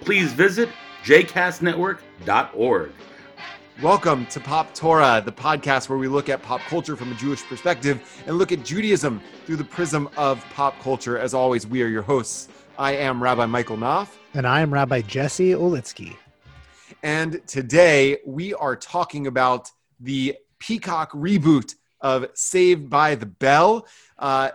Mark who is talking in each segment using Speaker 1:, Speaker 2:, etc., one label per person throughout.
Speaker 1: please visit jcastnetwork.org.
Speaker 2: Welcome to Pop Torah, the podcast where we look at pop culture from a Jewish perspective and look at Judaism through the prism of pop culture. As always, we are your hosts. I am Rabbi Michael Knopf.
Speaker 3: And I am Rabbi Jesse Olitsky.
Speaker 2: And today we are talking about the Peacock reboot of Saved by the Bell. Uh,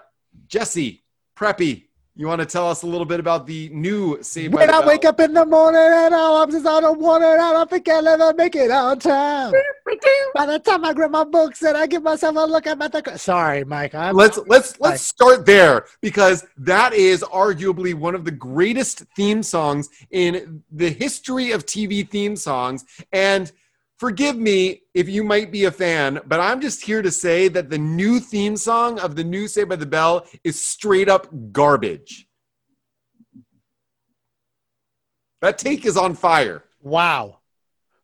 Speaker 2: Jesse, Preppy, you want to tell us a little bit about the new Saved
Speaker 3: when
Speaker 2: by the
Speaker 3: I wake up in the morning and all I'm just I don't want it, I don't think I'll ever make it on time. By the time I grab my books and I give myself a look at my th- sorry, Mike. I'm
Speaker 2: let's let's let's start there because that is arguably one of the greatest theme songs in the history of TV theme songs and forgive me if you might be a fan but I'm just here to say that the new theme song of the new Saved by the Bell is straight up garbage. That take is on fire.
Speaker 3: wow.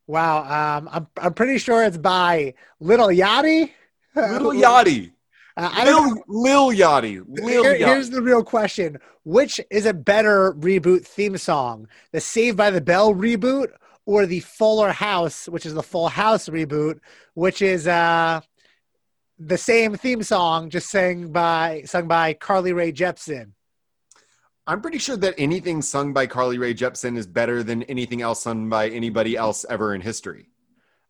Speaker 3: Wow. Um I'm I'm pretty sure it's by Little Yachty.
Speaker 2: Little Yachty.
Speaker 3: Uh.
Speaker 2: Lil, Lil Yachty. Lil
Speaker 3: Here-
Speaker 2: Yachty.
Speaker 3: here's the real question: Which is a better reboot theme song, the Saved by the Bell reboot, or the Fuller House, which is the Full House reboot, which is uh, the same theme song, just sang by sung by Carly Rae Jepsen?
Speaker 2: I'm pretty sure that anything sung by Carly Rae Jepsen is better than anything else sung by anybody else ever in history.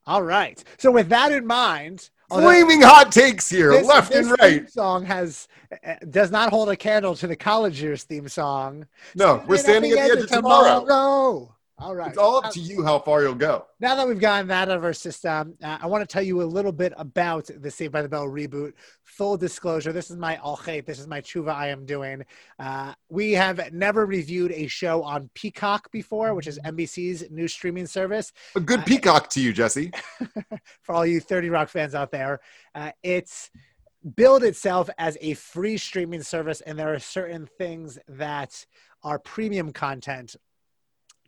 Speaker 3: All right. So with that in mind,
Speaker 2: Flaming hot takes here,
Speaker 3: this-
Speaker 2: left
Speaker 3: this
Speaker 2: and right.
Speaker 3: theme song has uh, does not hold a candle to the college years theme song.
Speaker 2: No, we're standing at the edge of tomorrow.
Speaker 3: All right.
Speaker 2: It's all up to you how far you'll go.
Speaker 3: Now that we've gotten that out of our system, uh, I want to tell you a little bit about the Saved by the Bell reboot. Full disclosure, this is my alchet, this is my tshuva I am doing. Uh, we have never reviewed a show on Peacock before, which is NBC's new streaming service.
Speaker 2: A good
Speaker 3: I-
Speaker 2: peacock to you, Jesse.
Speaker 3: For all you 30 Rock fans out there, uh, it's billed itself as a free streaming service, and there are certain things that are premium content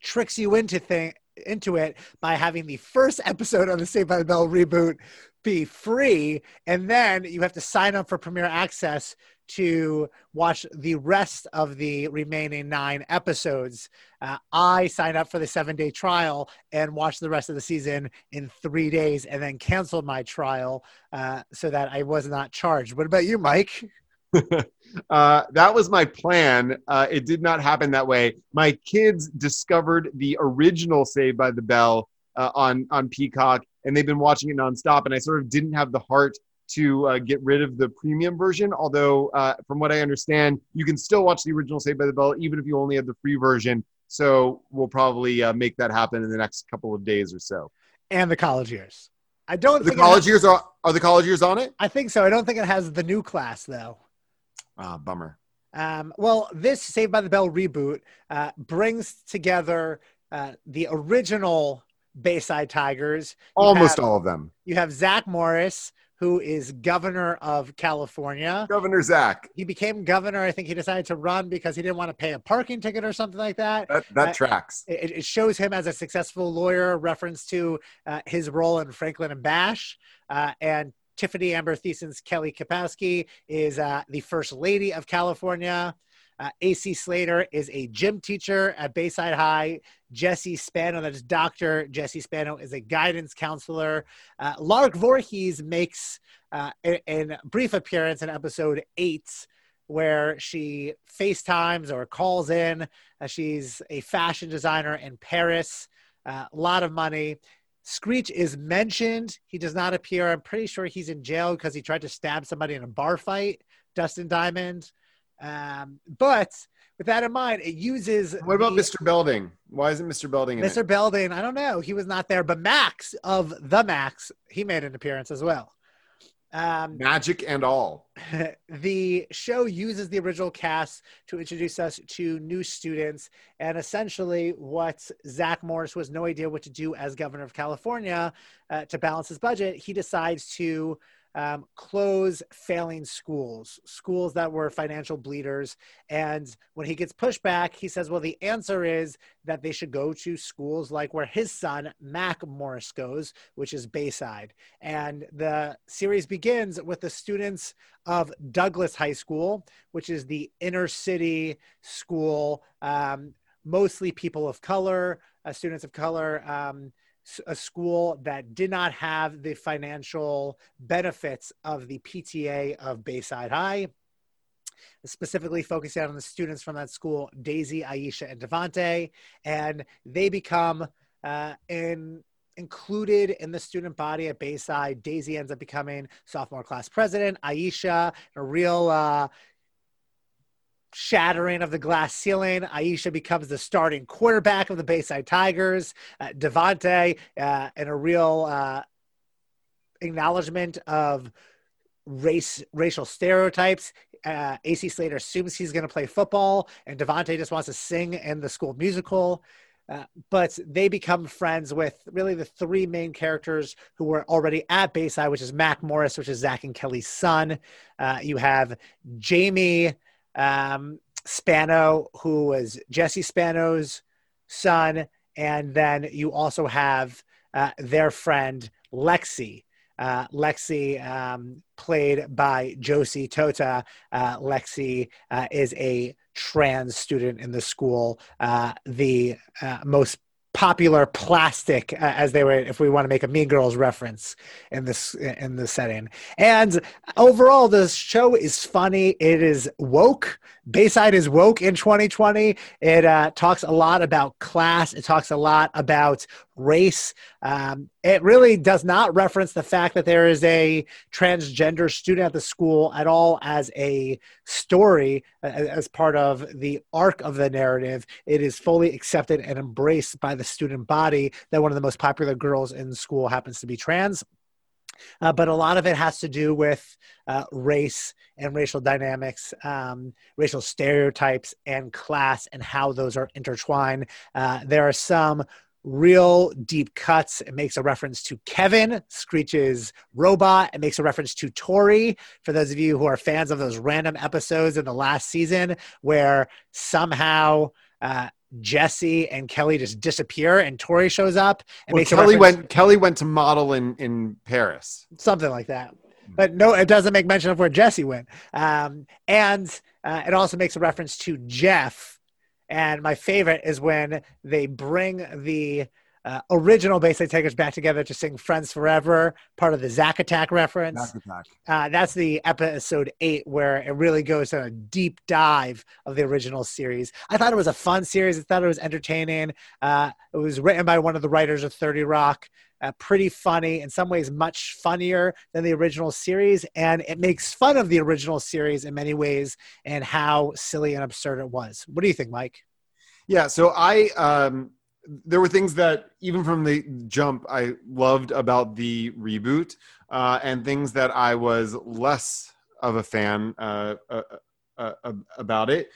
Speaker 3: tricks you into thing into it by having the first episode of the Saved by the Bell reboot be free, and then you have to sign up for Premier Access to watch the rest of the remaining nine episodes. Uh, I signed up for the seven day trial and watched the rest of the season in three days, and then canceled my trial uh, so that I was not charged. What about you, Mike?
Speaker 2: Uh, that was my plan. Uh, it did not happen that way. My kids discovered the original Saved by the Bell uh, on on Peacock, and they've been watching it nonstop. And I sort of didn't have the heart to uh, get rid of the premium version. Although, uh, from what I understand, you can still watch the original Saved by the Bell even if you only have the free version. So we'll probably uh, make that happen in the next couple of days or so.
Speaker 3: And the college years. I don't
Speaker 2: The college
Speaker 3: has-
Speaker 2: years are are the college years on it?
Speaker 3: I think so. I don't think it has the new class though.
Speaker 2: Ah, bummer.
Speaker 3: Um, well, this Saved by the Bell reboot uh, brings together uh, the original Bayside Tigers. You
Speaker 2: Almost
Speaker 3: have-
Speaker 2: all of them.
Speaker 3: You have Zach Morris, who is governor of California.
Speaker 2: Governor Zach.
Speaker 3: He became governor. I think he decided to run because he didn't want to pay a parking ticket or something like that.
Speaker 2: That that
Speaker 3: Uh,
Speaker 2: tracks.
Speaker 3: It, it shows him as a successful lawyer, reference to uh, his role in Franklin and Bash. Uh, and Tiffani Amber Thiessen's Kelly Kapowski is uh, the first lady of California. Uh, AC Slater is a gym teacher at Bayside High. Jesse Spano, that is Dr. Jesse Spano, is a guidance counselor. Uh, Lark Voorhees makes uh, a, a brief appearance in episode eight where she FaceTimes or calls in. Uh, she's a fashion designer in Paris. Uh, a lot of money. Screech is mentioned. He does not appear. I'm pretty sure he's in jail because he tried to stab somebody in a bar fight. Dustin Diamond. Um, but with that in mind, it uses.
Speaker 2: What about
Speaker 3: the-
Speaker 2: Mr. Belding? Why isn't Mr. Belding in
Speaker 3: Mr.
Speaker 2: it?
Speaker 3: Belding? I don't know. He was not there, but Max of the Max, he made an appearance as well. Um,
Speaker 2: Magic and all.
Speaker 3: the show uses the original cast to introduce us to new students. And essentially, what Zach Morris, who has no idea what to do as governor of California uh, to balance his budget, he decides to um, close failing schools, schools that were financial bleeders. And when he gets pushback, he says, well, the answer is that they should go to schools like where his son, Mac Morris, goes, which is Bayside. And the series begins with the students of Douglas High School, which is the inner city school, um, mostly people of color, uh, students of color. Um, a school that did not have the financial benefits of the PTA of Bayside High. Specifically focusing on the students from that school, Daisy, Aisha, and Devante, and they become uh, in included in the student body at Bayside. Daisy ends up becoming sophomore class president. Aisha, a real uh, shattering of the glass ceiling. Aisha becomes the starting quarterback of the Bayside Tigers. Uh, Devante, uh, and a real uh, acknowledgement of race racial stereotypes. Uh, AC Slater assumes he's going to play football, and Devante just wants to sing in the school musical. Uh, but they become friends with really the three main characters who were already at Bayside, which is Mac Morris, which is Zach and Kelly's son. Uh, you have Jamie um, Spano, who was Jesse Spano's son, and then you also have uh, their friend Lexi. Uh, Lexi, um, played by Josie Tota. Uh, Lexi uh, is a trans student in the school, uh, the uh, most popular plastic uh, as they were if we want to make a mean girls reference in this in the setting. And overall the show is funny it is woke bayside is woke in 2020 it uh, talks a lot about class it talks a lot about race. Um, it really does not reference the fact that there is a transgender student at the school at all as a story as part of the arc of the narrative. It is fully accepted and embraced by the student body that one of the most popular girls in school happens to be trans. Uh, but a lot of it has to do with uh, race and racial dynamics, um, racial stereotypes, and class, and how those are intertwined. Uh, there are some real deep cuts. It makes a reference to Kevin, Screech's robot. It makes a reference to Tori, for those of you who are fans of those random episodes in the last season where somehow uh, Jesse and Kelly just disappear and Tori shows up and
Speaker 2: well,
Speaker 3: makes
Speaker 2: Kelly went Kelly went to model in in Paris.
Speaker 3: something like that. But no, it doesn't make mention of where Jesse went. Um, and uh, it also makes a reference to Jeff. And my favorite is when they bring the uh, original Bayside Tigers back together to sing Friends Forever, part of the Zack Attack reference. Uh, that's the episode eight where it really goes on a deep dive of the original series. I thought it was a fun series. I thought it was entertaining. Uh, it was written by one of the writers of 30 Rock. Uh, pretty funny, in some ways, much funnier than the original series. And it makes fun of the original series in many ways and how silly and absurd it was. What do you think, Mike?
Speaker 2: Yeah, so I um there were things that even from the jump I loved about the reboot, uh, and things that I was less of a fan uh, uh, uh, uh, about it.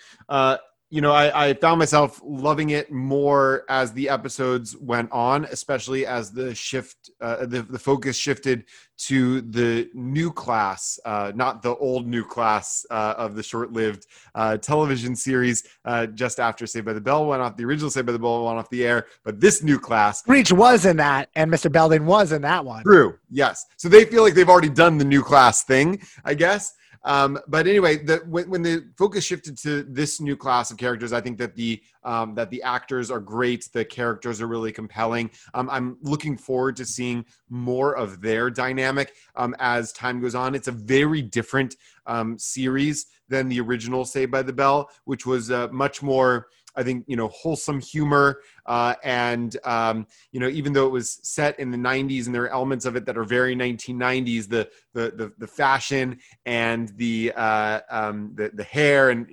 Speaker 2: You know, I, I found myself loving it more as the episodes went on, especially as the shift, uh, the, the focus shifted to the new class, uh, not the old new class uh, of the short-lived uh, television series uh, just after Saved by the Bell went off. The original Saved by the Bell went off the air, but this new class
Speaker 3: Screech was in that, and Mr. Belding was in that one.
Speaker 2: True. Yes. So they feel like they've already done the new class thing, I guess. Um, but anyway, the, when, when the focus shifted to this new class of characters, I think that the um, that the actors are great. The characters are really compelling. Um, I'm looking forward to seeing more of their dynamic um, as time goes on. It's a very different um, series than the original Saved by the Bell, which was uh, much more. I think you know wholesome humor, uh, and um, you know even though it was set in the 90s and there are elements of it that are very 1990s, the the the, the fashion and the, uh, um, the the hair and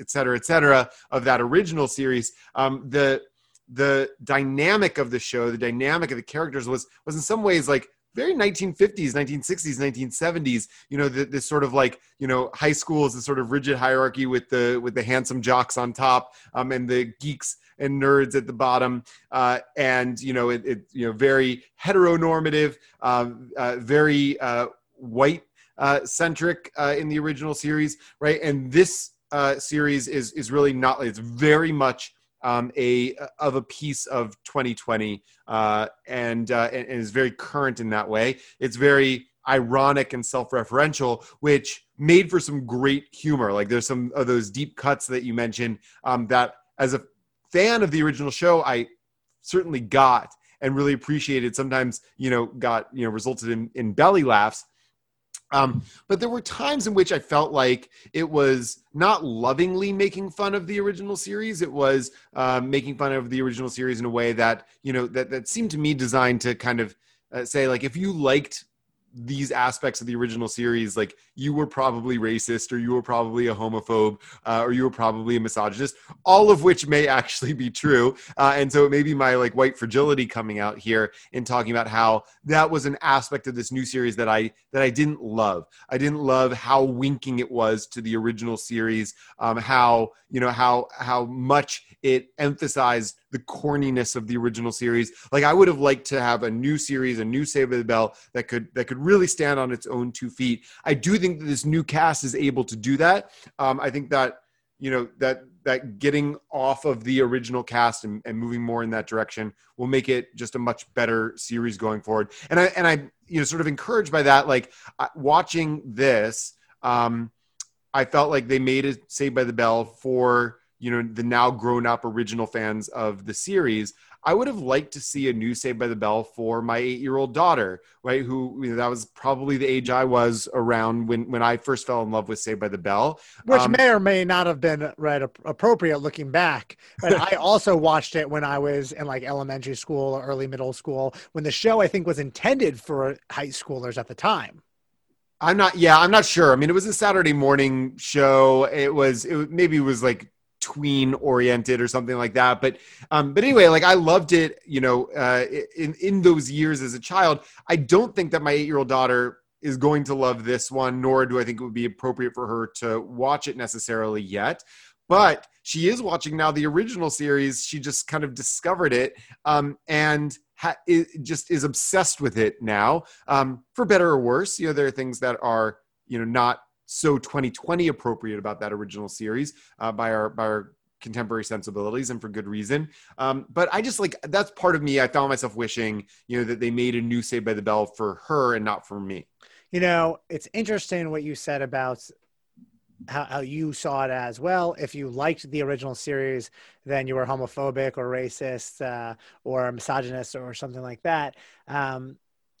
Speaker 2: et cetera, et cetera of that original series, um, the the dynamic of the show, the dynamic of the characters was was in some ways like very 1950s 1960s 1970s you know this sort of like you know high school is a sort of rigid hierarchy with the with the handsome jocks on top um, and the geeks and nerds at the bottom uh, and you know it, it, you know very heteronormative um, uh, very uh, white uh, centric uh, in the original series right? And this uh, series is is really not it's very much um, a of a piece of 2020 uh, and, uh, and is very current in that way. It's very ironic and self-referential, which made for some great humor. Like there's some of those deep cuts that you mentioned um, that, as a fan of the original show, I certainly got and really appreciated. Sometimes you know got you know resulted in in belly laughs. Um, but there were times in which I felt like it was not lovingly making fun of the original series. It was uh, making fun of the original series in a way that you know that that seemed to me designed to kind of uh, say like if you liked these aspects of the original series like you were probably racist or you were probably a homophobe uh, or you were probably a misogynist all of which may actually be true. Uh, and so it may be my like white fragility coming out here in talking about how that was an aspect of this new series that i that i didn't love. I didn't love how winking it was to the original series um, how you know how how much it emphasized the corniness of the original series. Like I would have liked to have a new series, a new Save the Bell that could that could really stand on its own two feet. I do think that this new cast is able to do that. Um, I think that you know that that getting off of the original cast and, and moving more in that direction will make it just a much better series going forward. And I and I you know sort of encouraged by that. Like watching this, um, I felt like they made it Saved by the Bell for you know the now grown up original fans of the series i would have liked to see a new saved by the bell for my eight year old daughter right who you know, that was probably the age i was around when when i first fell in love with saved by the bell
Speaker 3: which um, may or may not have been right appropriate looking back but i also watched it when i was in like elementary school or early middle school when the show i think was intended for high schoolers at the time
Speaker 2: I'm not. Yeah, I'm not sure. I mean, it was a Saturday morning show. It was. It maybe it was like tween oriented or something like that. But um, but anyway, like I loved it. You know, uh, in in those years as a child, I don't think that my eight year old daughter is going to love this one, nor do I think it would be appropriate for her to watch it necessarily yet. But she is watching now the original series. She just kind of discovered it um, and ha- it just is obsessed with it now, um, for better or worse. You know, there are things that are you know not so 2020 appropriate about that original series uh, by our by our contemporary sensibilities and for good reason. Um, but i just like that's part of me i found myself wishing you know that they made a new Saved by the Bell for her and not for me.
Speaker 3: You know it's interesting what you said about how, how you saw it as well. If you liked the original series then you were homophobic or racist uh, or misogynist or something like that. Um,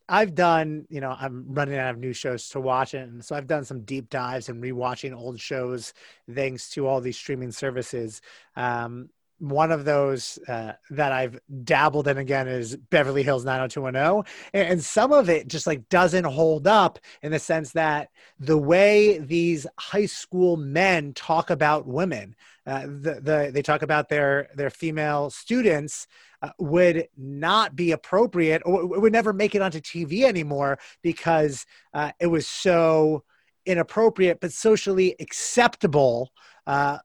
Speaker 3: I've done, you know, I'm running out of new shows to watch, and so I've done some deep dives and rewatching old shows thanks to all these streaming services. Um, one of those uh, that I've dabbled in again is Beverly Hills 90210. And, and some of it just like doesn't hold up in the sense that the way these high school men talk about women, uh, the, the, they talk about their, their female students uh, would not be appropriate or would never make it onto TV anymore because uh, it was so inappropriate but socially acceptable uh,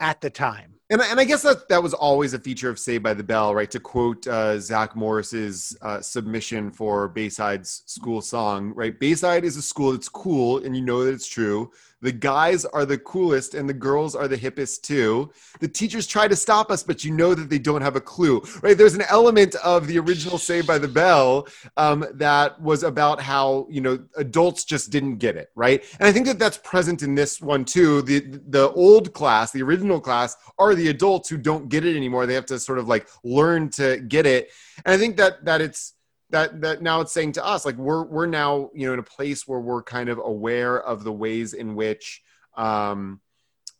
Speaker 3: at the time.
Speaker 2: And, and I guess that that was always a feature of Saved by the Bell, right? To quote uh, Zach Morris's uh, submission for Bayside's school song, right? Bayside is a school that's cool, and you know that it's true. The guys are the coolest and the girls are the hippest too. The teachers try to stop us, but you know that they don't have a clue, right? There's an element of the original Saved by the Bell um, that was about how, you know, adults just didn't get it, right? And I think that that's present in this one too. The, the old class, the original class, are the adults who don't get it anymore. They have to sort of like learn to get it. And I think that, that it's, that that now it's saying to us like we're we're now you know in a place where we're kind of aware of the ways in which um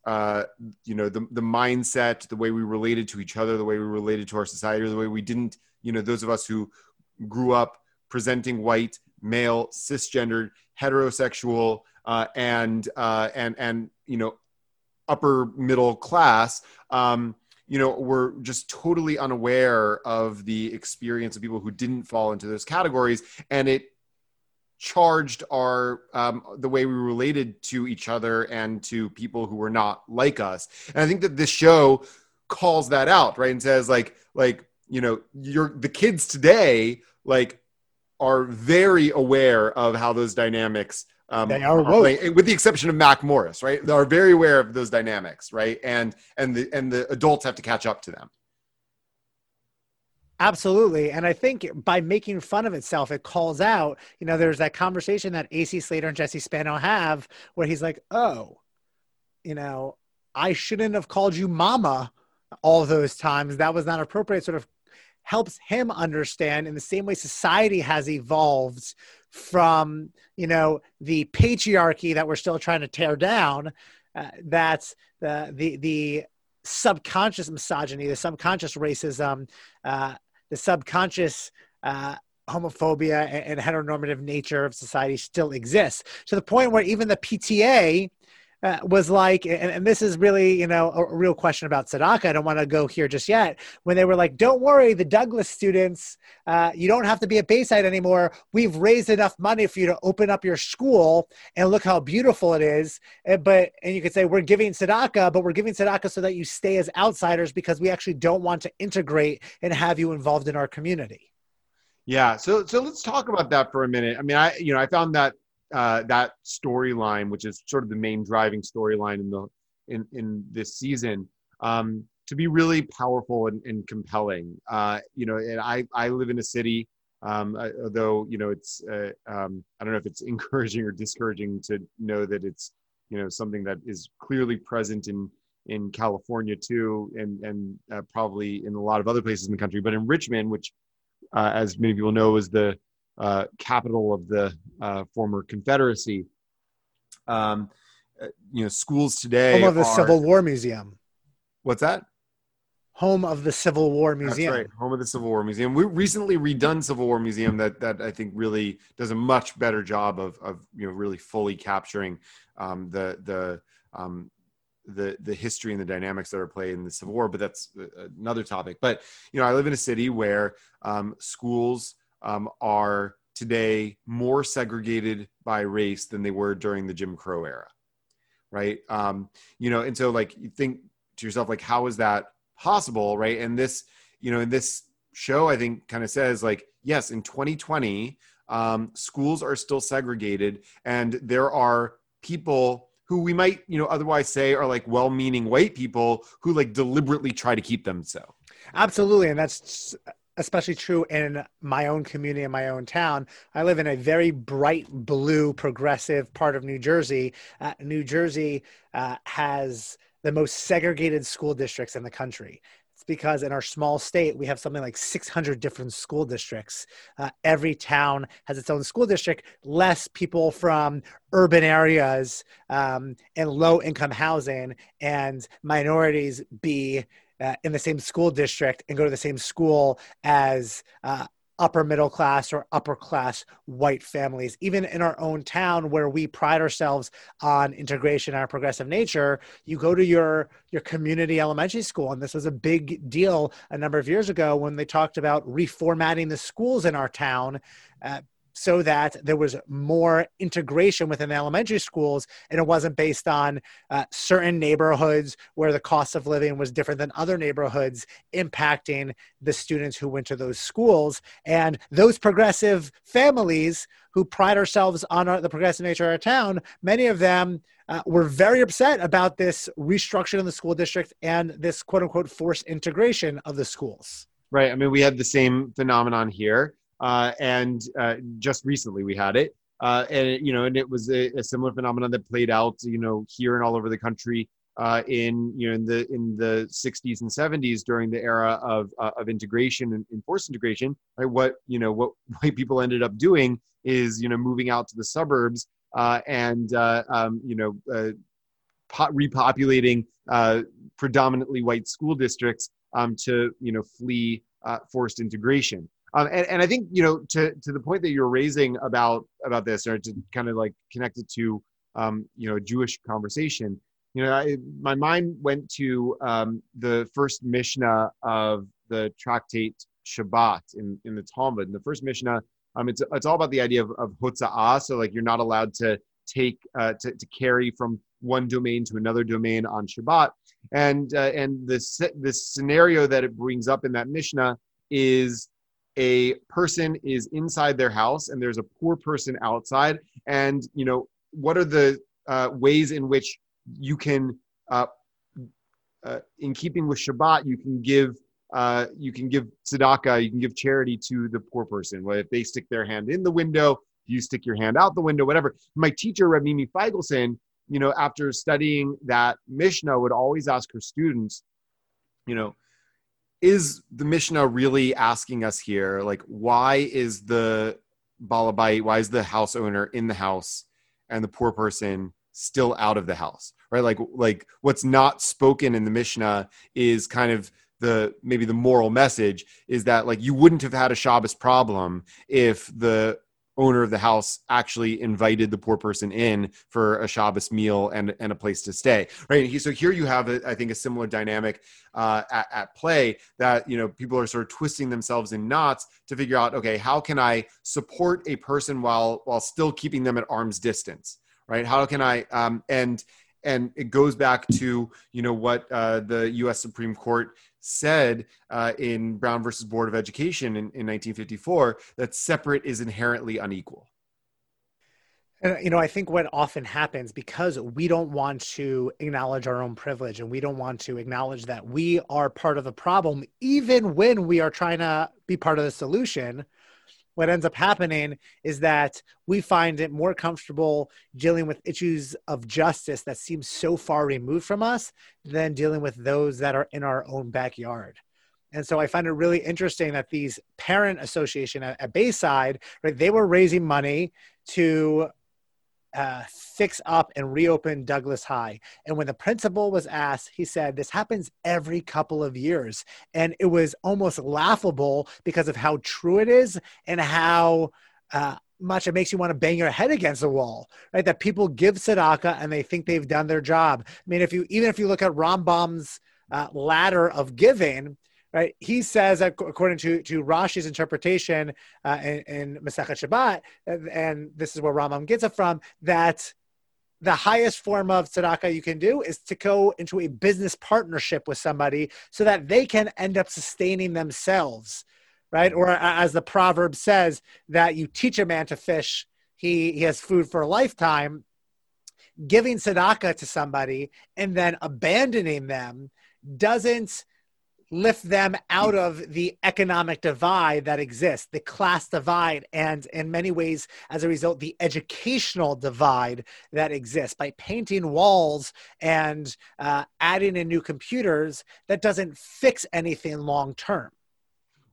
Speaker 2: uh you know the the mindset the way we related to each other the way we related to our society the way we didn't you know those of us who grew up presenting white male cisgendered heterosexual uh, and uh, and and you know upper middle class um, you know were just totally unaware of the experience of people who didn't fall into those categories and it charged our um, the way we related to each other and to people who were not like us. And I think that this show calls that out, right? And says like like you know you're the kids today like are very aware of how those dynamics
Speaker 3: um, they are playing,
Speaker 2: with the exception of Mac Morris, right? They are very aware of those dynamics, right? And and the and the adults have to catch up to them.
Speaker 3: Absolutely. And I think by making fun of itself, it calls out, you know, there's that conversation that AC Slater and Jesse Spano have where he's like, oh, you know, I shouldn't have called you mama all those times. That was not appropriate. Sort of helps him understand in the same way society has evolved from, you know, the patriarchy that we're still trying to tear down. Uh, that's the, the, the subconscious misogyny, the subconscious racism, uh, the subconscious uh, homophobia and, and, heteronormative nature of society still exists to the point where even the PTA uh, was like, and, and, this is really, you know, a, a real question about tzedakah. I don't want to go here just yet. When they were like, "Don't worry, the Douglas students, uh, you don't have to be at Bayside anymore. We've raised enough money for you to open up your school, and look how beautiful it is." And, but and you could say we're giving tzedakah, but we're giving tzedakah so that you stay as outsiders because we actually don't want to integrate and have you involved in our community.
Speaker 2: Yeah, so so let's talk about that for a minute. I mean, I you know I found that uh, that storyline, which is sort of the main driving storyline in the in in this season, um, to be really powerful and, and compelling. Uh, you know, and I I live in a city. Um, although you know it's uh, um, I don't know if it's encouraging or discouraging to know that it's you know something that is clearly present in in California too, and and uh, probably in a lot of other places in the country. But in Richmond, which, uh, as many people know, is the uh, capital of the uh, former Confederacy. Um, uh, you know, schools today
Speaker 3: home of the
Speaker 2: are,
Speaker 3: Civil War Museum.
Speaker 2: What's that?
Speaker 3: Home of the Civil War Museum.
Speaker 2: That's right, home of the Civil War Museum. We recently redone Civil War Museum that that I think really does a much better job of of you know really fully capturing um, the the um, the the history and the dynamics that are played in the Civil War. But that's uh, another topic. But you know, I live in a city where um, schools um, are today more segregated by race than they were during the Jim Crow era, right? Um, you know, and so like you think to yourself, like, how is that possible, right? And this, you know, in this show, I think kind of says like, yes, in 2020, um, schools are still segregated, and there are people who we might, you know, otherwise say are like well-meaning white people who like deliberately try to keep them so.
Speaker 3: Absolutely, and that's especially true in my own community in my own town. I live in a very bright blue progressive part of New Jersey. Uh, New Jersey uh, has the most segregated school districts in the country. It's because in our small state, we have something like 600 different school districts. Uh, every town has its own school district. Less people from urban areas um, and low income housing and minorities be uh, in the same school district and go to the same school as uh, upper middle class or upper class white families. Even in our own town, where we pride ourselves on integration and our progressive nature, you go to your your community elementary school, and this was a big deal a number of years ago when they talked about reformatting the schools in our town. Uh, so that there was more integration within elementary schools and it wasn't based on uh, certain neighborhoods where the cost of living was different than other neighborhoods impacting the students who went to those schools. And those progressive families who pride ourselves on our, the progressive nature of our town many of them uh, were very upset about this restructuring of the school district and this quote unquote forced integration of the schools.
Speaker 2: Right. I mean we had the same phenomenon here uh, and uh, just recently we had it. Uh, and it, you know, and it was a, a, similar phenomenon that played out, you know, here and all over the country uh, in you know in the in the 60s and 70s during the era of uh, of integration and, and forced integration. Right? What you know what white people ended up doing is you know moving out to the suburbs uh, and um, you know po- repopulating predominantly white school districts um, to you know flee forced integration. Um, and, and I think you know to to the point that you're raising about about this, or to kind of like connect it to um, you know Jewish conversation. You know, I, my mind went to um, the first Mishnah of the tractate Shabbat in in the Talmud. And the first Mishnah Um, it's it's all about the idea of, of. So like you're not allowed to take uh, to, to carry from one domain to another domain on Shabbat. And uh, and this this scenario that it brings up in that Mishnah is a person is inside their house and there's a poor person outside. And you know what are the uh, ways in which you can, uh, uh, in keeping with Shabbat, you can give uh, you can give tzedakah, you can give charity to the poor person. Well, if they stick their hand in the window, you stick your hand out the window, whatever. My teacher, Rabbi Feigelson, you know, after studying that Mishnah, would always ask her students, you know, is the Mishnah really asking us here, like, why is the balabait, why is the house owner in the house and the poor person still out of the house, right? Like, like what's not spoken in the Mishnah is kind of the maybe the moral message is that like you wouldn't have had a Shabbos problem if the owner of the house actually invited the poor person in for a Shabbos meal and, and a place to stay, right? So here you have, a, I think, a similar dynamic uh, at, at play that you know people are sort of twisting themselves in knots to figure out, okay, how can I support a person while while still keeping them at arm's distance, right? How can I um, and and it goes back to you know what uh, the U.S. Supreme Court said uh, in Brown versus Board of Education in, in 1954 that separate is inherently unequal.
Speaker 3: And, you know, I think what often happens because we don't want to acknowledge our own privilege and we don't want to acknowledge that we are part of the problem, even when we are trying to be part of the solution, what ends up happening is that we find it more comfortable dealing with issues of justice that seem so far removed from us than dealing with those that are in our own backyard. And so I find it really interesting that these parent association at, at Bayside, right, they were raising money to uh, fix up and reopen Douglas High. And when the principal was asked, he said, This happens every couple of years. And it was almost laughable because of how true it is and how. Uh, much it makes you want to bang your head against the wall, right? That people give tzedakah and they think they've done their job. I mean, if you even if you look at Rambam's uh, ladder of giving, right? He says, according to, to Rashi's interpretation uh, in, in Masechet Shabbat, and this is where Rambam gets it from, that the highest form of tzedakah you can do is to go into a business partnership with somebody so that they can end up sustaining themselves, right? Or as the proverb says, that you teach a man to fish, he, he has food for a lifetime. Giving tzedakah to somebody and then abandoning them doesn't lift them out of the economic divide that exists, the class divide, and in many ways, as a result, the educational divide that exists. By painting walls and uh, adding in new computers, that doesn't fix anything long term.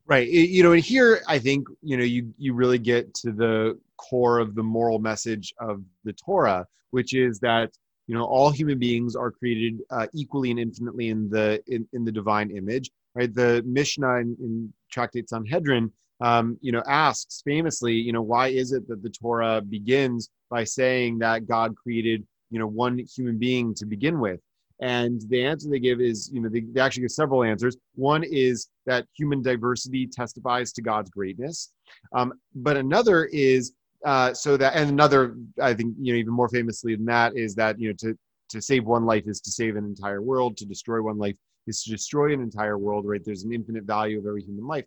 Speaker 2: Right. You know, and here I think, you know, you, you really get to the core of the moral message of the Torah, which is that you know all human beings are created uh, equally and infinitely in the in, in the divine image right? The mishnah in, in tractate sanhedrin um, you know asks famously you know why is it that the torah begins by saying that god created you know one human being to begin with? And the answer they give is you know they, they actually give several answers. One is that human diversity testifies to god's greatness. Um, but another is uh, so that and another i think you know even more famously than that is that you know to to save one life is to save an entire world. To destroy one life is to destroy an entire world right? There's an infinite value of every human life.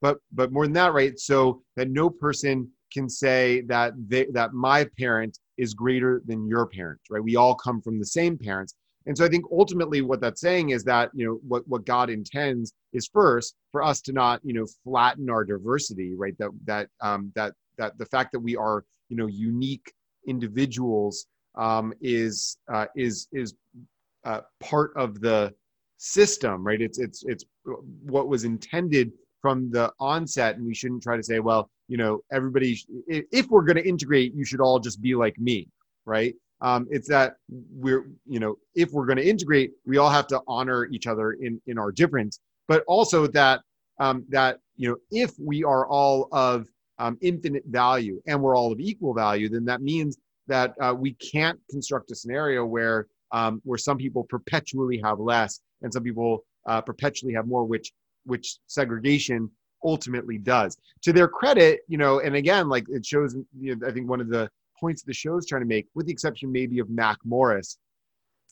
Speaker 2: But but more than that right so that no person can say that they, that my parent is greater than your parent right? We all come from the same parents. And so i think ultimately what that's saying is that you know what what god intends is first for us to not you know flatten our diversity right? That that um that that the fact that we are you know unique individuals um, is uh, is is uh, part of the system right? It's it's it's what was intended from the onset and we shouldn't try to say well you know everybody if we're going to integrate you should all just be like me right? Um, it's that we're you know if we're going to integrate we all have to honor each other in in our difference but also that um, that you know if we are all of um, infinite value and we're all of equal value, then that means that uh, we can't construct a scenario where um, where some people perpetually have less and some people uh, perpetually have more, which which segregation ultimately does. To their credit, you know, and again, like it shows, you know, I think one of the points the show is trying to make, with the exception maybe of Mac Morris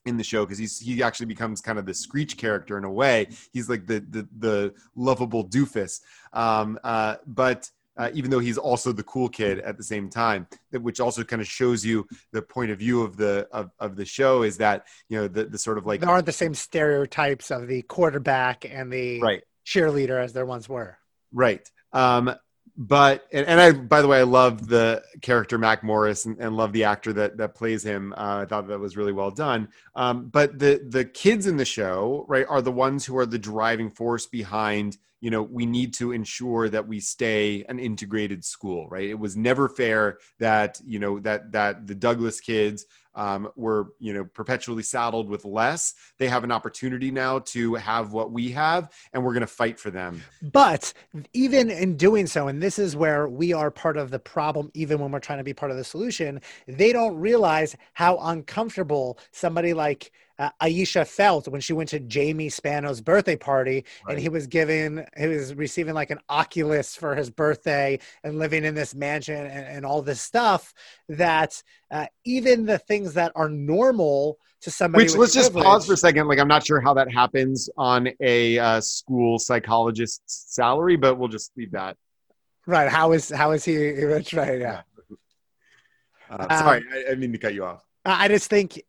Speaker 2: in the show, because he's he actually becomes kind of the Screech character in a way. He's like the the the lovable doofus. Um, uh, but uh, even though he's also the cool kid at the same time, which also kind of shows you the point of view of the of, of the show is that you know the the sort of like
Speaker 3: there aren't the same stereotypes of the quarterback and the
Speaker 2: right
Speaker 3: cheerleader as there once were.
Speaker 2: Right. Um, but and, and I by the way I love the character Mac Morris and, and love the actor that that plays him. Uh, I thought that was really well done. Um, but the the kids in the show right are the ones who are the driving force behind you know we need to ensure that we stay an integrated school right? It was never fair that you know that that the douglas kids um, were you know perpetually saddled with less. They have an opportunity now to have what we have and we're going to fight for them.
Speaker 3: But even in doing so and this is where we are part of the problem even when we're trying to be part of the solution they don't realize how uncomfortable somebody like uh, Aisha felt when she went to Jamie Spano's birthday party right. and he was given, he was receiving like an Oculus for his birthday and living in this mansion and, and all this stuff that uh, even the things that are normal to somebody.
Speaker 2: Which let's just pause for a second. Like, I'm not sure how that happens on a uh, school psychologist's salary, but we'll just leave that.
Speaker 3: Right. How is, how is he rich? Right. Yeah.
Speaker 2: Uh, sorry, um, I, I mean to cut you off.
Speaker 3: I just think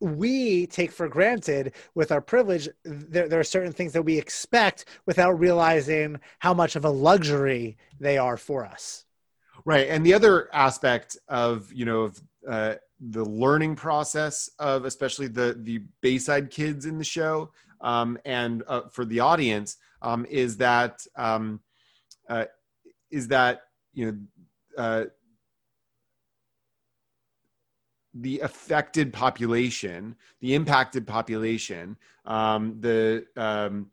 Speaker 3: we take for granted with our privilege there, there, are certain things that we expect without realizing how much of a luxury they are for us.
Speaker 2: Right and the other aspect of you know of uh, the learning process of especially the the bayside kids in the show um, and uh, for the audience um, is that um, uh, is that you know uh, the affected population, the impacted population, um, the um,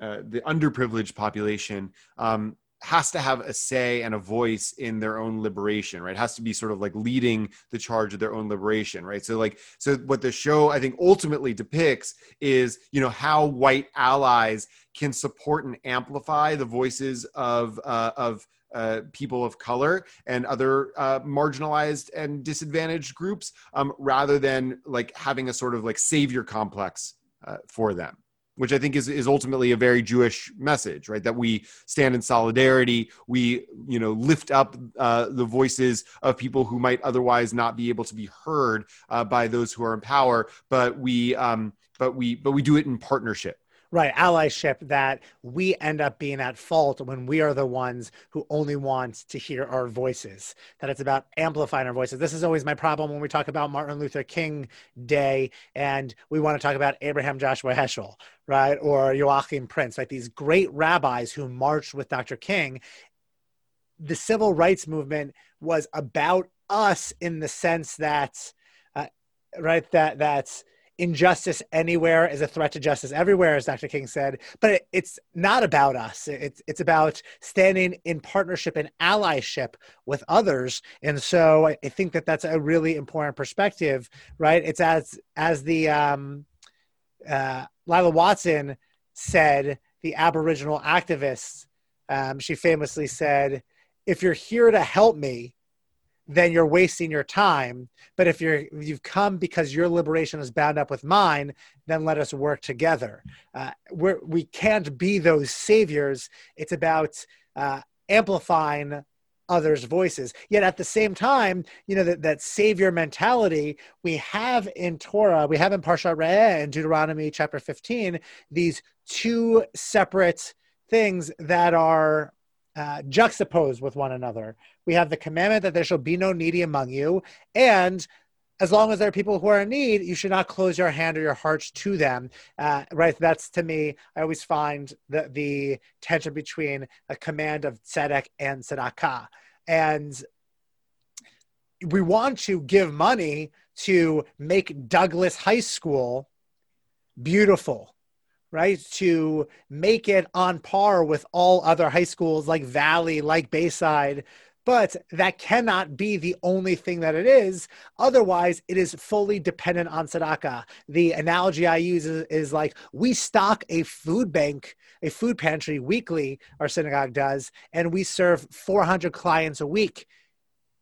Speaker 2: uh, the underprivileged population um, has to have a say and a voice in their own liberation, right? Has to be sort of like leading the charge of their own liberation, right? So like, so what the show I think ultimately depicts is, you know, how white allies can support and amplify the voices of uh, of uh, people of color and other uh, marginalized and disadvantaged groups um, rather than like having a sort of like savior complex uh, for them which i think is, is ultimately a very jewish message right? That we stand in solidarity we you know lift up uh, the voices of people who might otherwise not be able to be heard uh, by those who are in power but we um, but we but we do it in partnership
Speaker 3: Right, allyship that we end up being at fault when we are the ones who only want to hear our voices. That it's about amplifying our voices. This is always my problem when we talk about Martin Luther King Day and we want to talk about Abraham Joshua Heschel, right? Or Joachim Prinz, like these great rabbis who marched with Dr. King. The civil rights movement was about us in the sense that, uh, right, that that's injustice anywhere is a threat to justice everywhere, as Dr. King said. But it, it's not about us. It's it's about standing in partnership and allyship with others. And so I, I think that that's a really important perspective, right? It's as as the um, uh, Lilla Watson said, the Aboriginal activists. Um, she famously said, "If you're here to help me." Then you're wasting your time. But if you're you've come because your liberation is bound up with mine, then let us work together. Uh, we're, we can't be those saviors. It's about uh, amplifying others' voices. Yet at the same time, you know that that savior mentality we have in Torah, we have in Parshat Re'eh in Deuteronomy chapter 15, these two separate things that are uh, juxtaposed with one another. We have the commandment that there shall be no needy among you, and as long as there are people who are in need, you should not close your hand or your hearts to them. Uh, right? That's to me, I always find the, the tension between a command of tzedek and tzedakah. And we want to give money to make Douglas High School beautiful right? To make it on par with all other high schools like Valley, like Bayside. But that cannot be the only thing that it is. Otherwise, it is fully dependent on tzedakah. The analogy I use is, is like we stock a food bank, a food pantry weekly, our synagogue does, and we serve 400 clients a week.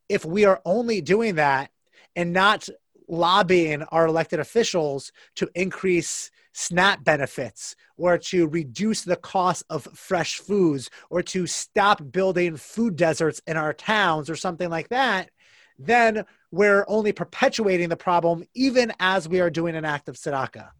Speaker 3: If we are only doing that and not lobbying our elected officials to increase SNAP benefits or to reduce the cost of fresh foods or to stop building food deserts in our towns or something like that, then we're only perpetuating the problem even as we are doing an act of tzedakah.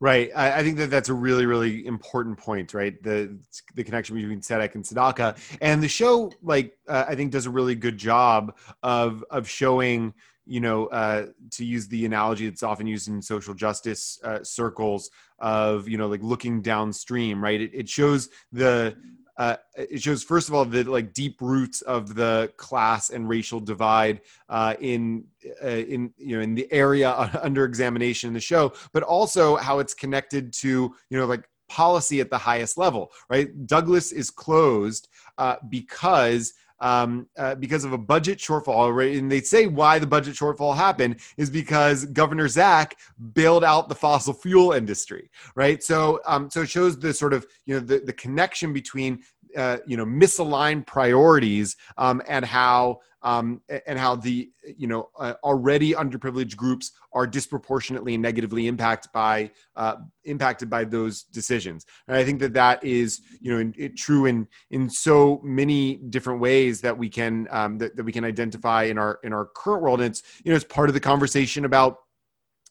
Speaker 2: Right. I, I, think that that's a really, really important point, right? The the connection between tzedek and tzedakah. And the show, like, uh, I think does a really good job of of showing you know, uh, to use the analogy that's often used in social justice uh, circles of, you know, like looking downstream, right? It, it shows the, uh, it shows first of all the like deep roots of the class and racial divide uh, in uh, in you know in the area under examination in the show, but also how it's connected to you know like policy at the highest level, right? Douglas is closed uh, because um, uh, because of a budget shortfall. Right? And they say why the budget shortfall happened is because Governor Zack bailed out the fossil fuel industry, right? So, um, so it shows the sort of you know the, the connection between uh, you know misaligned priorities um, and how um, and how the you know uh, already underprivileged groups are disproportionately and negatively impacted by uh, impacted by those decisions. And I think that that is you know in, it, true in in so many different ways that we can um, that, that we can identify in our in our current world. And it's you know it's part of the conversation about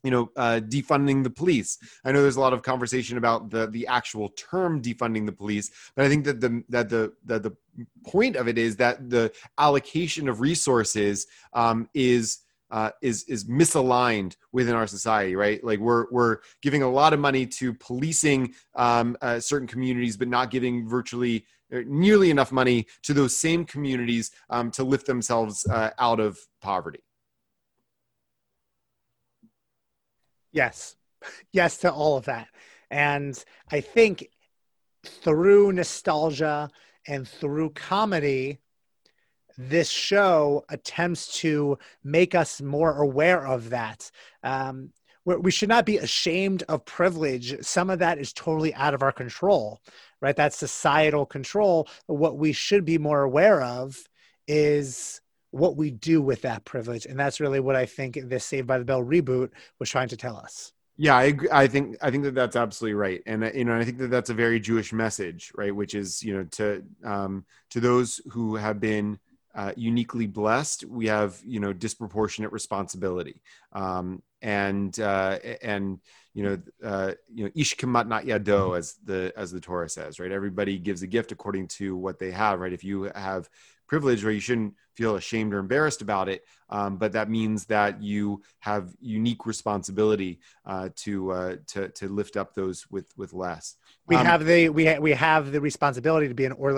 Speaker 2: you know uh, defunding the police i know there's a lot of conversation about the the actual term defunding the police but i think that the that the that the point of it is that the allocation of resources um, is uh, is is misaligned within our society, right? Like we're we're giving a lot of money to policing um, uh, certain communities, but not giving virtually uh, nearly enough money to those same communities um, to lift themselves uh, out of poverty.
Speaker 3: Yes. Yes to all of that. And I think through nostalgia and through comedy, this show attempts to make us more aware of that. Um, we should not be ashamed of privilege. Some of that is totally out of our control, right? That's societal control. What we should be more aware of is what we do with that privilege. And that's really what I think this Saved by the Bell reboot was trying to tell us.
Speaker 2: Yeah, I. I think I think that that's absolutely right, and uh, you know I think that that's a very Jewish message, right? Which is you know to um, to those who have been uh, uniquely blessed, we have you know disproportionate responsibility, um, and uh, and you know uh, you know ish k'matnat yado as the as the Torah says, right? Everybody gives a gift according to what they have, right? If you have privilege where you shouldn't feel ashamed or embarrassed about it um, but that means that you have unique responsibility uh, to uh, to to lift up those with with less.
Speaker 3: We um, have the we ha- we have the responsibility to be an or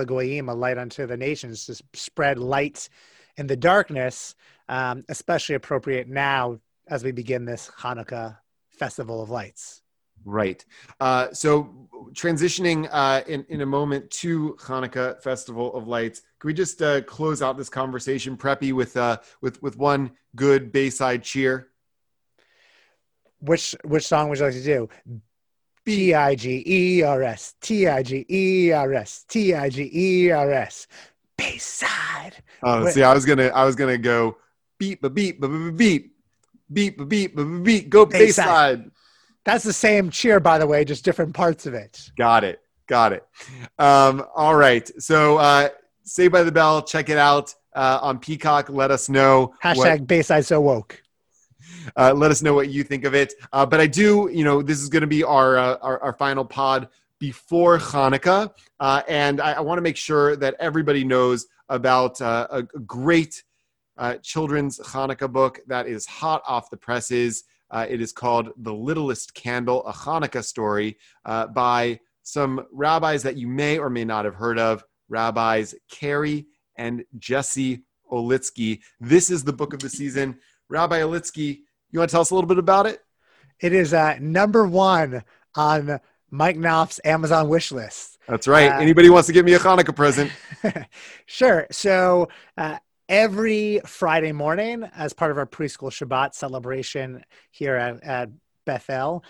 Speaker 3: a light unto the nations to spread light in the darkness um, especially appropriate now as we begin this hanukkah festival of lights
Speaker 2: Right. Uh, so transitioning uh, in, in a moment to Hanukkah Festival of Lights, can we just uh, close out this conversation, Preppy, with uh, with with one good Bayside cheer?
Speaker 3: Which which song would you like to do? T i g e r s t i g e r s t i g e r s Bayside.
Speaker 2: Oh, see, I was gonna I was gonna go beep ba beep beep beep beep beep beep beep go Bayside.
Speaker 3: That's the same cheer, by the way, just different parts of it.
Speaker 2: Got it. Got it. Um, all right. So, uh, Saved by the Bell, check it out uh, on Peacock. Let us know.
Speaker 3: Hashtag what, Bayside So Woke.
Speaker 2: Uh, let us know what you think of it. Uh, but I do, you know, this is going to be our, uh, our, our final pod before Hanukkah, uh, and I, I want to make sure that everybody knows about uh, a, a, great uh, children's Hanukkah book that is hot off the presses. Uh, it is called The Littlest Candle, a Hanukkah story uh, by some rabbis that you may or may not have heard of, rabbis Kerry and Jesse Olitzky. This is the book of the season. Rabbi Olitzky, you want to tell us a little bit about it?
Speaker 3: It is uh, number one on Mike Knopf's Amazon wish list.
Speaker 2: That's right. Uh, Anybody wants to give me a Hanukkah present?
Speaker 3: sure. So, uh, every Friday morning, as part of our preschool Shabbat celebration here at, at Beth El,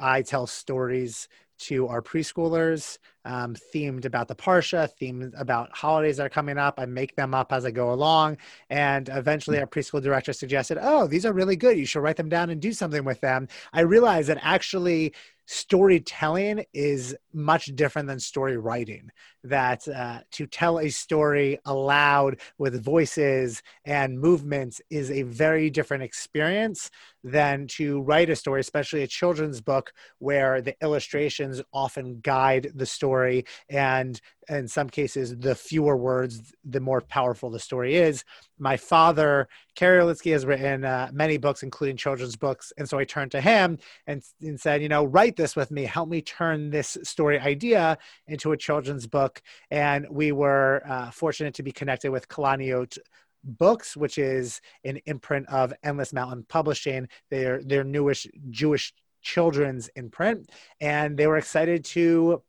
Speaker 3: I tell stories to our preschoolers um, themed about the Parsha, themed about holidays that are coming up. I make them up as I go along. And eventually, our preschool director suggested, Oh, these are really good. You should write them down and do something with them. I realized that actually storytelling is much different than story writing that uh, to tell a story aloud with voices and movements is a very different experience than to write a story especially a children's book where the illustrations often guide the story and in some cases, the fewer words, the more powerful the story is. My father, Kerry Olitzky, has written uh, many books, including children's books. And so I turned to him and, and said, you know, write this with me. Help me turn this story idea into a children's book. And we were uh, fortunate to be connected with Kalaniot Books, which is an imprint of Endless Mountain Publishing. They're their newest Jewish children's imprint. And they were excited to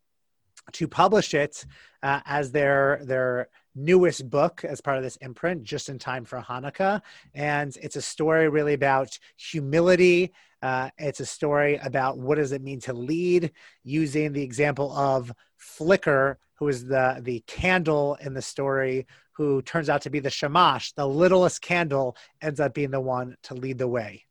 Speaker 3: to publish it uh, as their their newest book as part of this imprint just in time for hanukkah and it's a story really about humility uh, it's a story about what does it mean to lead using the example of flicker who is the the candle in the story who turns out to be the shamash the littlest candle ends up being the one to lead the way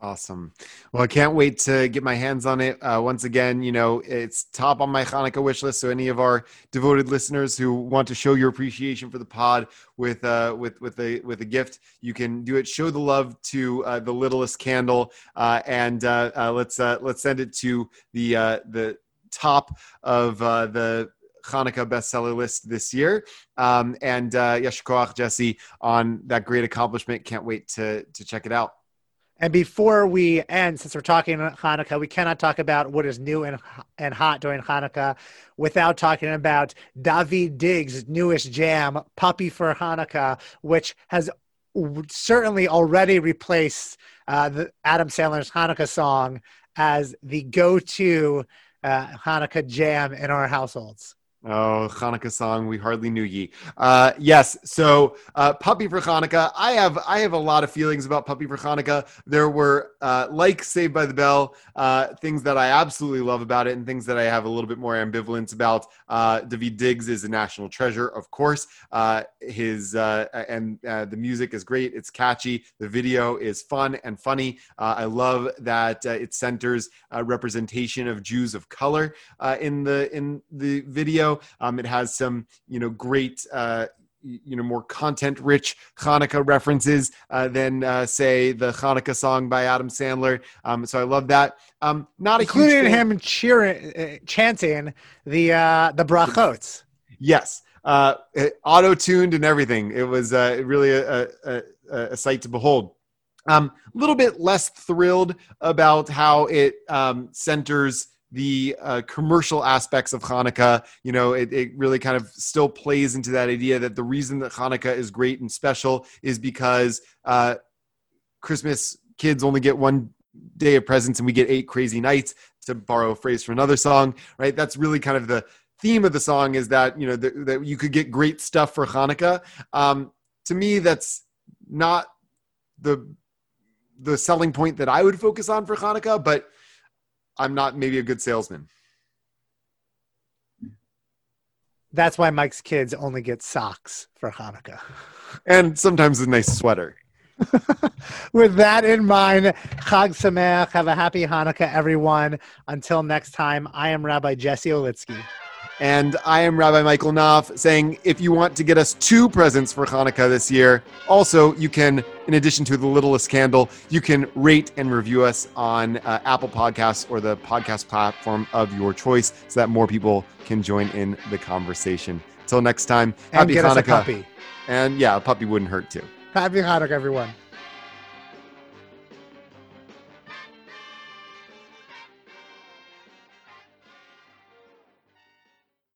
Speaker 2: Awesome. Well, I can't wait to get my hands on it. Uh, once again, you know, it's top on my Hanukkah wish list. So any of our devoted listeners who want to show your appreciation for the pod with uh, with with a with a gift, you can do it. Show the love to uh, the littlest candle, uh, and uh, uh, let's uh, let's send it to the uh, the top of uh, the Hanukkah bestseller list this year. Um, and uh, Yeshikoach Jesse on that great accomplishment. Can't wait to to check it out.
Speaker 3: And before we end, since we're talking Hanukkah, we cannot talk about what is new and, and hot during Hanukkah without talking about Daveed Diggs' newest jam, Puppy for Hanukkah, which has certainly already replaced uh, the Adam Sandler's Hanukkah song as the go to uh, Hanukkah jam in our households.
Speaker 2: Oh, Hanukkah song, we hardly knew ye. Uh, yes, so uh, Puppy for Hanukkah. I have I have a lot of feelings about Puppy for Hanukkah. There were uh, like Saved by the Bell, uh, things that I absolutely love about it, and things that I have a little bit more ambivalence about. Uh, Daveed Diggs is a national treasure, of course. Uh, his and the music is great. It's catchy. The video is fun and funny. I love that it centers representation of Jews of color in the in the video. Um, it has some, you know, great, uh, you know, more content rich Hanukkah references uh, than, uh, say, the Hanukkah song by Adam Sandler. Um, so I love that. Um, not
Speaker 3: including him cheering, uh, chanting the uh, the brachot.
Speaker 2: Yes, uh, auto tuned and everything. It was uh, really a, a, a, sight to behold. A um, little bit less thrilled about how it um, centers the uh, commercial aspects of Hanukkah. You know, it, it really kind of still plays into that idea that the reason that Hanukkah is great and special is because uh, Christmas kids only get one day of presents and we get eight crazy nights, to borrow a phrase from another song, right? That's really kind of the theme of the song is that, you know, that, that you could get great stuff for Hanukkah. Um, to me, that's not the the selling point that I would focus on for Hanukkah, but I'm not maybe a good salesman.
Speaker 3: That's why Mike's kids only get socks for Hanukkah.
Speaker 2: And sometimes a nice sweater.
Speaker 3: With that in mind, Chag Sameach. Have a happy Hanukkah, everyone. Until next time, I am Rabbi Jesse Olitzky.
Speaker 2: And I am Rabbi Michael Knopf saying if you want to get us two presents for Hanukkah this year, also you can, in addition to the littlest candle, you can rate and review us on uh, Apple Podcasts or the podcast platform of your choice so that more people can join in the conversation. Until next time,
Speaker 3: happy Hanukkah.
Speaker 2: And yeah, a puppy wouldn't hurt too.
Speaker 3: Happy Hanukkah, everyone.